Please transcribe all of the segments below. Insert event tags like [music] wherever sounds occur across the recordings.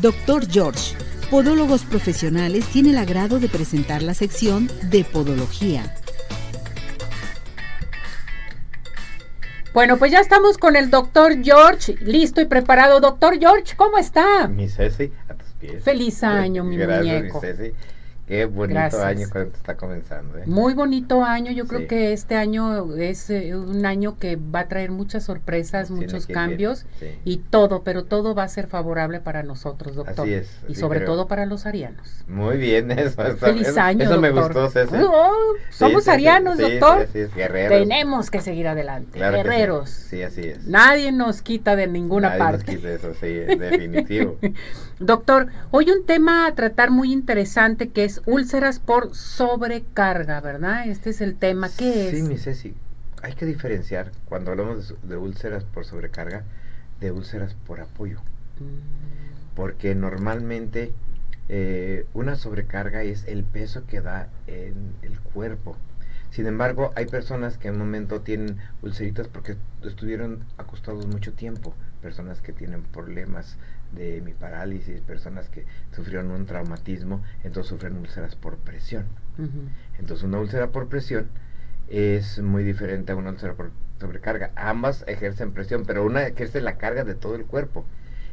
Doctor George, Podólogos Profesionales, tiene el agrado de presentar la sección de Podología. Bueno, pues ya estamos con el doctor George, listo y preparado. Doctor George, ¿cómo está? Mi Ceci, a tus pies. Feliz año, mi Gracias, muñeco. Mi Ceci. Qué bonito Gracias. año cuando está comenzando. ¿eh? Muy bonito año, yo creo que este año es eh, un año que va a traer muchas sorpresas, muchos cambios sí. y todo, pero todo va a ser favorable para nosotros, doctor. Así es, y así sobre creo. todo para los arianos. Muy bien, [laughs] eso. está- Feliz eso, año, Eso me doctor. gustó, Ceci. Oh, somos arianos, doctor. Sí, sí, guerreros. Tenemos que seguir adelante, Claro guerreros. Sí, así es. Nadie nos quita de ninguna Nadie nos parte. quita eso, sí, es definitivo. [laughs] Doctor, hoy un tema a tratar muy interesante que es úlceras por sobrecarga, ¿verdad? Este es el tema. ¿Qué Sí, es? mi Ceci, hay que diferenciar cuando hablamos de úlceras por sobrecarga de úlceras por apoyo. Mm, porque normalmente eh, una sobrecarga es el peso que da en el cuerpo. Sin embargo, hay personas que en un momento tienen ulceritas porque estuvieron acostados mucho tiempo, personas que tienen problemas de hemiparálisis, personas que sufrieron un traumatismo, entonces sufren úlceras por presión. Entonces una úlcera por presión es muy diferente a una úlcera por sobrecarga. Ambas ejercen presión, pero una ejerce la carga de todo el cuerpo.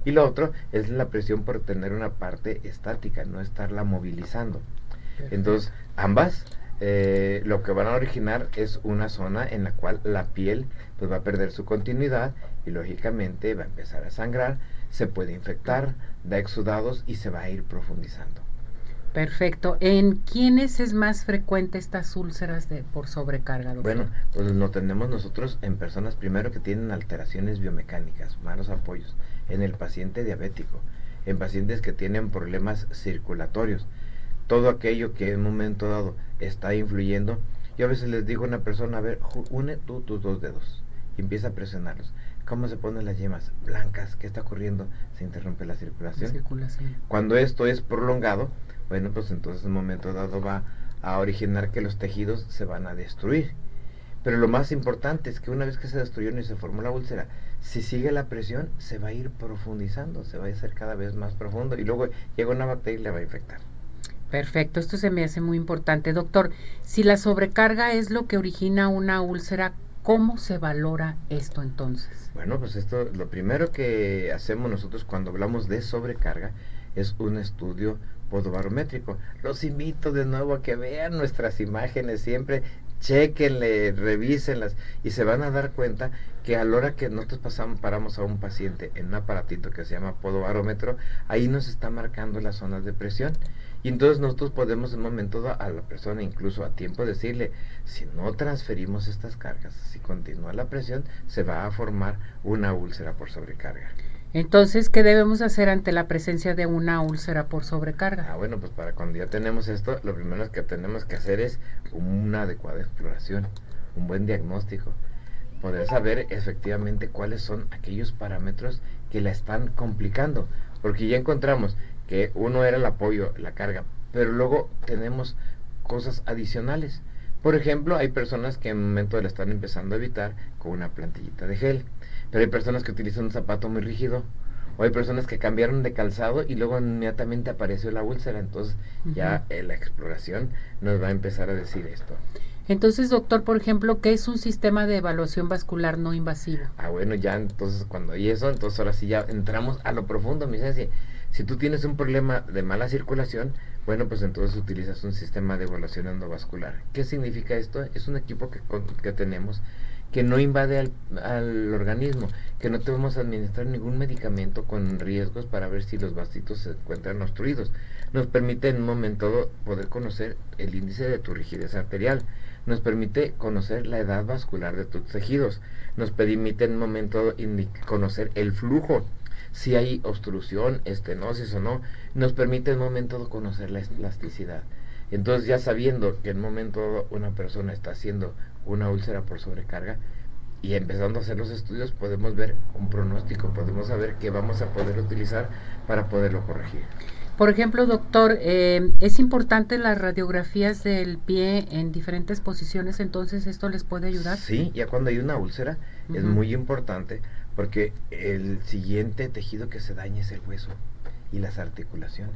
Y lo otro es la presión por tener una parte estática, no estarla movilizando. Entonces, ambas eh, lo que van a originar es una zona en la cual la piel pues va a perder su continuidad y lógicamente va a empezar a sangrar, se puede infectar, da exudados y se va a ir profundizando. Perfecto. ¿En quiénes es más frecuente estas úlceras de por sobrecarga, doctor? Bueno, pues lo tenemos nosotros en personas primero que tienen alteraciones biomecánicas, malos apoyos, en el paciente diabético, en pacientes que tienen problemas circulatorios, todo aquello que en un momento dado está influyendo. Yo a veces les digo a una persona, a ver, une tú tus dos dedos y empieza a presionarlos. ¿Cómo se ponen las yemas? Blancas, ¿qué está ocurriendo? Se interrumpe la La circulación. circulación. Cuando esto es prolongado, bueno, pues entonces en un momento dado va a originar que los tejidos se van a destruir. Pero lo más importante es que una vez que se destruyó y se formó la úlcera, si sigue la presión, se va a ir profundizando, se va a hacer cada vez más profundo y luego llega una bacteria y le va a infectar. Perfecto, esto se me hace muy importante. Doctor, si la sobrecarga es lo que origina una úlcera, ¿cómo se valora esto entonces? Bueno, pues esto, lo primero que hacemos nosotros cuando hablamos de sobrecarga es un estudio podobarométrico. Los invito de nuevo a que vean nuestras imágenes siempre, chequenle, revísenlas y se van a dar cuenta que a la hora que nosotros pasamos, paramos a un paciente en un aparatito que se llama podobarómetro, ahí nos está marcando las zonas de presión. Y entonces nosotros podemos en un momento a la persona, incluso a tiempo, decirle, si no transferimos estas cargas, si continúa la presión, se va a formar una úlcera por sobrecarga. Entonces, ¿qué debemos hacer ante la presencia de una úlcera por Ah, sobrecarga? bueno, pues para cuando ya tenemos esto, lo primero que tenemos que hacer es una adecuada exploración, un buen diagnóstico, poder saber efectivamente cuáles son aquellos parámetros que la están complicando, porque ya encontramos que uno era el apoyo, la carga, pero luego tenemos cosas adicionales. Por ejemplo, hay personas que en un momento la están empezando a evitar con una plantillita de gel, pero hay personas que utilizan un zapato muy rígido, o hay personas que cambiaron de calzado y luego inmediatamente apareció la úlcera, entonces ya eh, la exploración nos va a empezar a decir esto. Entonces, doctor, por ejemplo, ¿qué es un sistema de evaluación vascular no invasivo? Ah, bueno, ya entonces cuando hay eso, entonces ahora sí ya entramos a lo profundo, mi Ceci. Si tú tienes un problema de mala circulación, bueno, pues entonces utilizas un sistema de evaluación endovascular. ¿Qué significa esto? Es un equipo que, con- que tenemos que no invade al, al organismo, que no te vamos a administrar ningún medicamento con riesgos para ver si los vasitos se encuentran obstruidos. Nos permite en un momento poder conocer el índice de tu rigidez arterial, nos permite conocer la edad vascular de tus tejidos, nos permite en un momento conocer el flujo, si hay obstrucción, estenosis o no, nos permite en un momento conocer la elasticidad. Entonces ya sabiendo que en un momento una persona está haciendo una úlcera por sobrecarga y empezando a hacer los estudios podemos ver un pronóstico, podemos saber qué vamos a poder utilizar para poderlo corregir. Por ejemplo, doctor, eh, es importante las radiografías del pie en diferentes posiciones, entonces esto les puede ayudar. Sí, ya cuando hay una úlcera es muy importante porque el siguiente tejido que se daña es el hueso. y las articulaciones.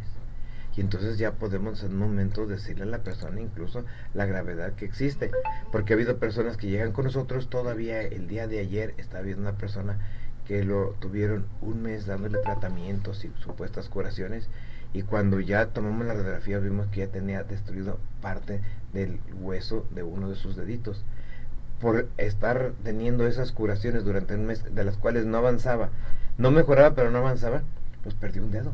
Y entonces ya podemos en un momento decirle a la persona incluso la gravedad que existe. Porque ha habido personas que llegan con nosotros todavía el día de ayer, está habiendo una persona que lo tuvieron un mes dándole tratamientos y supuestas curaciones y cuando ya tomamos la radiografía vimos que ya tenía destruido parte del hueso de uno de sus deditos por estar teniendo esas curaciones durante un mes de las cuales no avanzaba no mejoraba pero no avanzaba pues perdió un dedo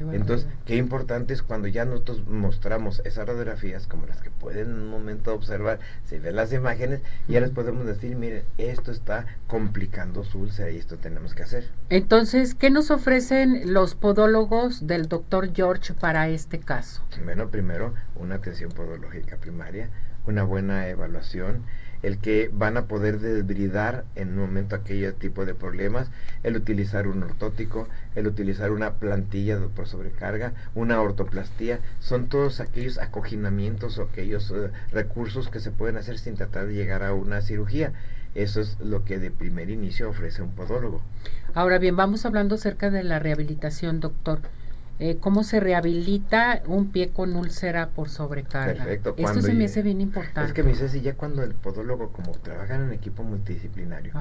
entonces, qué importante es cuando ya nosotros mostramos esas radiografías como las que pueden en un momento observar, se ven las imágenes, y ya les podemos decir, miren, esto está complicando su úlcera y esto tenemos que hacer. Entonces, ¿qué nos ofrecen los podólogos del doctor George para este caso? Bueno, primero, una atención podológica primaria, una buena evaluación, el que van a poder desbridar en un momento aquel tipo de problemas, el utilizar un ortótico, el utilizar una plantilla por sobrecarga, una ortoplastía, son todos aquellos acoginamientos o aquellos eh, recursos que se pueden hacer sin tratar de llegar a una cirugía. Eso es lo que de primer inicio ofrece un podólogo. Ahora bien, vamos hablando acerca de la rehabilitación, doctor. Eh, cómo se rehabilita un pie con úlcera por sobrecarga. Perfecto. Esto se me hace bien importante. Es que me dice si ya cuando el podólogo, como trabaja en equipo multidisciplinario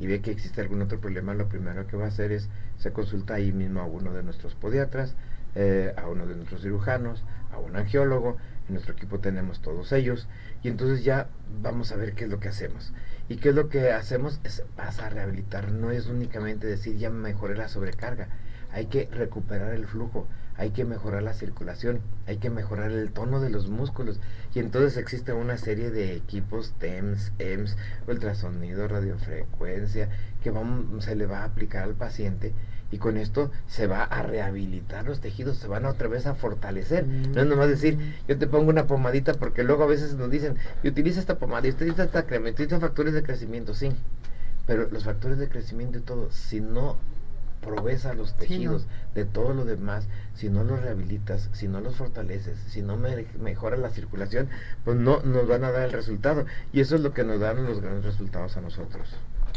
y ve que existe algún otro problema, lo primero que va a hacer es se consulta ahí mismo a uno de nuestros podiatras, eh, a uno de nuestros cirujanos, a un angiólogo. En nuestro equipo tenemos todos ellos y entonces ya vamos a ver qué es lo que hacemos. Y qué es lo que hacemos es vas a rehabilitar, no es únicamente decir ya mejoré la sobrecarga hay que recuperar el flujo, hay que mejorar la circulación, hay que mejorar el tono de los músculos. Y entonces existe una serie de equipos TEMS, EMS, ultrasonido, radiofrecuencia, que se le va a aplicar al paciente y con esto se va a rehabilitar los tejidos, se van otra vez a fortalecer. No es nomás decir, yo te pongo una pomadita porque luego a veces nos dicen, y utiliza esta pomada, y utiliza esta crema, utiliza factores de crecimiento, sí. Pero los factores de crecimiento y todo, si no proveza los tejidos de todo lo demás, si no los rehabilitas, si no los fortaleces, si no me, mejora la circulación, pues no nos van a dar el resultado. Y eso es lo que nos dan los grandes resultados a nosotros.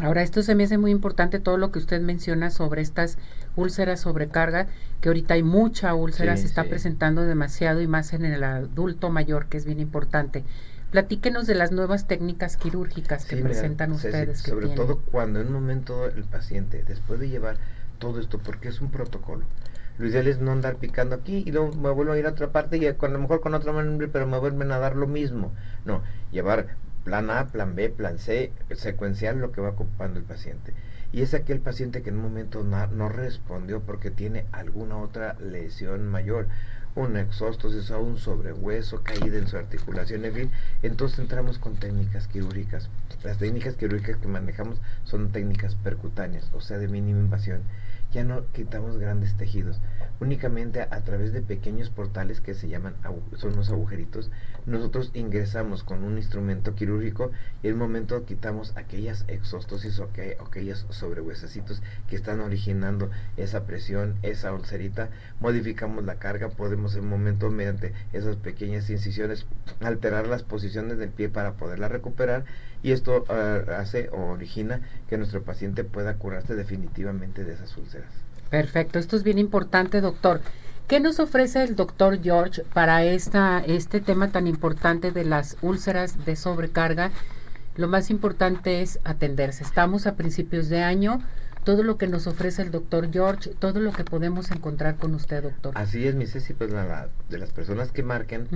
Ahora, esto se me hace muy importante todo lo que usted menciona sobre estas úlceras sobrecarga, que ahorita hay mucha úlcera, se está presentando demasiado y más en el adulto mayor, que es bien importante. Platíquenos de las nuevas técnicas quirúrgicas que presentan ustedes. sobre todo cuando en un momento el paciente, después de llevar todo esto porque es un protocolo. Lo ideal es no andar picando aquí y luego me vuelvo a ir a otra parte y a, lo mejor con otro nombre, pero me vuelven a dar lo mismo. No, llevar plan A, plan B, plan C, secuenciar lo que va ocupando el paciente. Y es aquel paciente que en un momento no, no respondió porque tiene alguna otra lesión mayor, un exóstosis o un sobrehueso, caída en su articulación, en fin. Entonces entramos con técnicas quirúrgicas. Las técnicas quirúrgicas que manejamos son técnicas percutáneas, o sea, de mínima invasión ya no quitamos grandes tejidos. Únicamente a, través de pequeños portales que se llaman, son los agujeritos, nosotros ingresamos con un instrumento quirúrgico y el momento quitamos aquellas exostosis o aquellos sobrehuesecitos que están originando esa presión, esa ulcerita, modificamos la carga, podemos en momento mediante esas pequeñas incisiones alterar las posiciones del pie para poderla recuperar y esto ah, hace o origina que nuestro paciente pueda curarse definitivamente de esas úlceras. Perfecto, esto es bien importante, doctor. ¿Qué nos ofrece el doctor George para esta, este tema tan importante de las úlceras de sobrecarga? Lo más importante es atenderse. Estamos a principios de año, todo lo que nos ofrece el doctor George, todo lo que podemos encontrar con usted, doctor. Así es, mi Ceci, pues la, de las personas que marquen,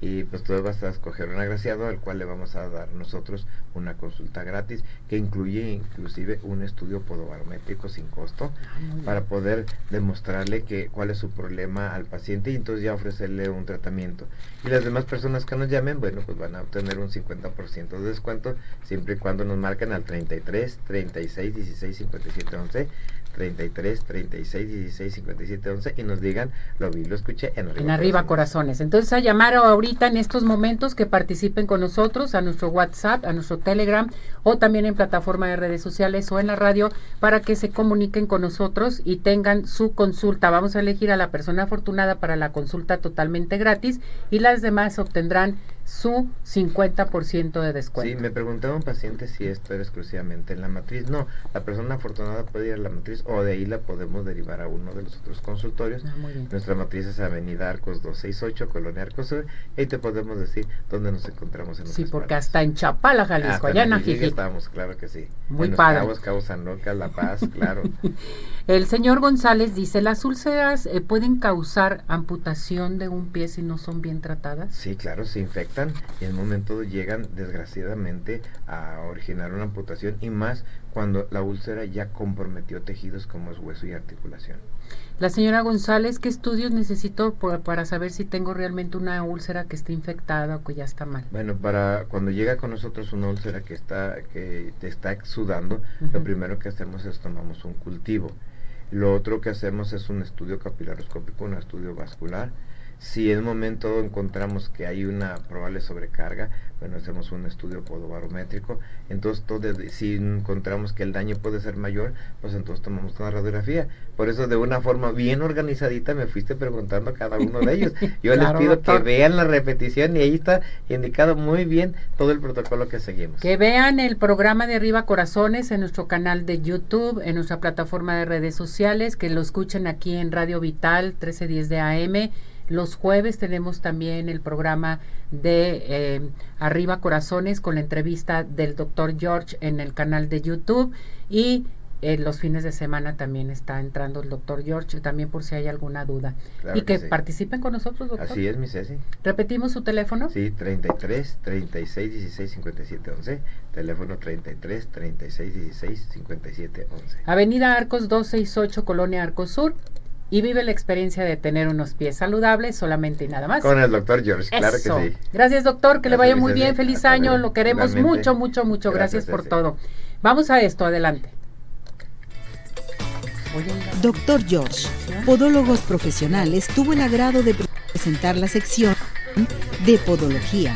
y pues tú vas a escoger un agraciado al cual le vamos a dar nosotros una consulta gratis que incluye inclusive un estudio podobarométrico sin costo ah, para poder demostrarle que cuál es su problema al paciente y entonces ya ofrecerle un tratamiento. Y las demás personas que nos llamen, bueno, pues van a obtener un 50% de descuento siempre y cuando nos marquen al 33 36 16 57 11 33 36 16 57 11 y nos digan lo vi lo escuché en arriba, en arriba corazones. entonces a llamar ahorita en estos momentos que participen con nosotros a nuestro WhatsApp a nuestro Telegram o también en plataforma de redes sociales o en la radio para que se comuniquen con nosotros y tengan su consulta vamos a elegir a la persona afortunada para la consulta totalmente gratis y las demás obtendrán su 50% de descuento. Sí, me preguntaba un paciente si esto era exclusivamente en la matriz. No, la persona afortunada puede ir a la matriz o de ahí la podemos derivar a uno de los otros consultorios. Ah, muy bien. Nuestra matriz es Avenida Arcos 268, Colonia Arcos Sur, y ahí te podemos decir dónde nos encontramos en Sí, porque hasta en Chapala, Jalisco, allá en Ajijic estamos, claro que sí. Muy en Los padre. Cabos, Cabo San Lucas, La Paz, claro. [laughs] El señor González dice, ¿las úlceras eh, pueden causar amputación de un pie si no son bien tratadas? Sí, claro, se infectan y momento llegan desgraciadamente a originar una amputación y más cuando la úlcera ya comprometió tejidos como es hueso y articulación. La señora González, ¿qué estudios necesito por- para saber si tengo realmente una úlcera que esté infectada o que ya está mal? Bueno, para cuando llega con nosotros una úlcera que está que te está exudando, lo primero que hacemos es tomamos un cultivo. Lo otro que hacemos es un estudio capilaroscópico, un estudio vascular. Si en un momento encontramos que hay una probable sobrecarga, bueno, hacemos un estudio podobarométrico. Entonces, todo, de- si encontramos que el daño puede ser mayor, pues entonces tomamos una radiografía. Por eso, de una forma bien organizadita, me fuiste preguntando cada uno de ellos. [laughs] Yo Claro, les pido doctor. que vean la repetición y ahí está indicado muy bien todo el protocolo que seguimos. Que vean el programa de Arriba Corazones en nuestro canal de YouTube, en nuestra plataforma de redes sociales, que lo escuchen aquí en Radio Vital 1310 de AM. Los jueves tenemos también el programa de eh, Arriba Corazones con la entrevista del doctor George en el canal de YouTube y eh, los fines de semana también está entrando el doctor George, también por si hay alguna duda. Claro y que, sí. participen con nosotros, doctor. Así es, mi Ceci. Repetimos su teléfono. Sí, 33 36 16 57 11. Teléfono 33 36 16 57 11. Avenida Arcos 268, Colonia Arcos Sur. Y vive la experiencia de tener unos pies saludables solamente y nada más. Con el doctor George, claro Eso. que sí. Gracias, doctor. Que le vaya muy bien. Feliz año. Lo queremos mucho, mucho, mucho. Gracias, Gracias, por todo. Vamos a esto. Adelante. Doctor George, Podólogos Profesionales, tuvo el agrado de presentar la sección de Podología.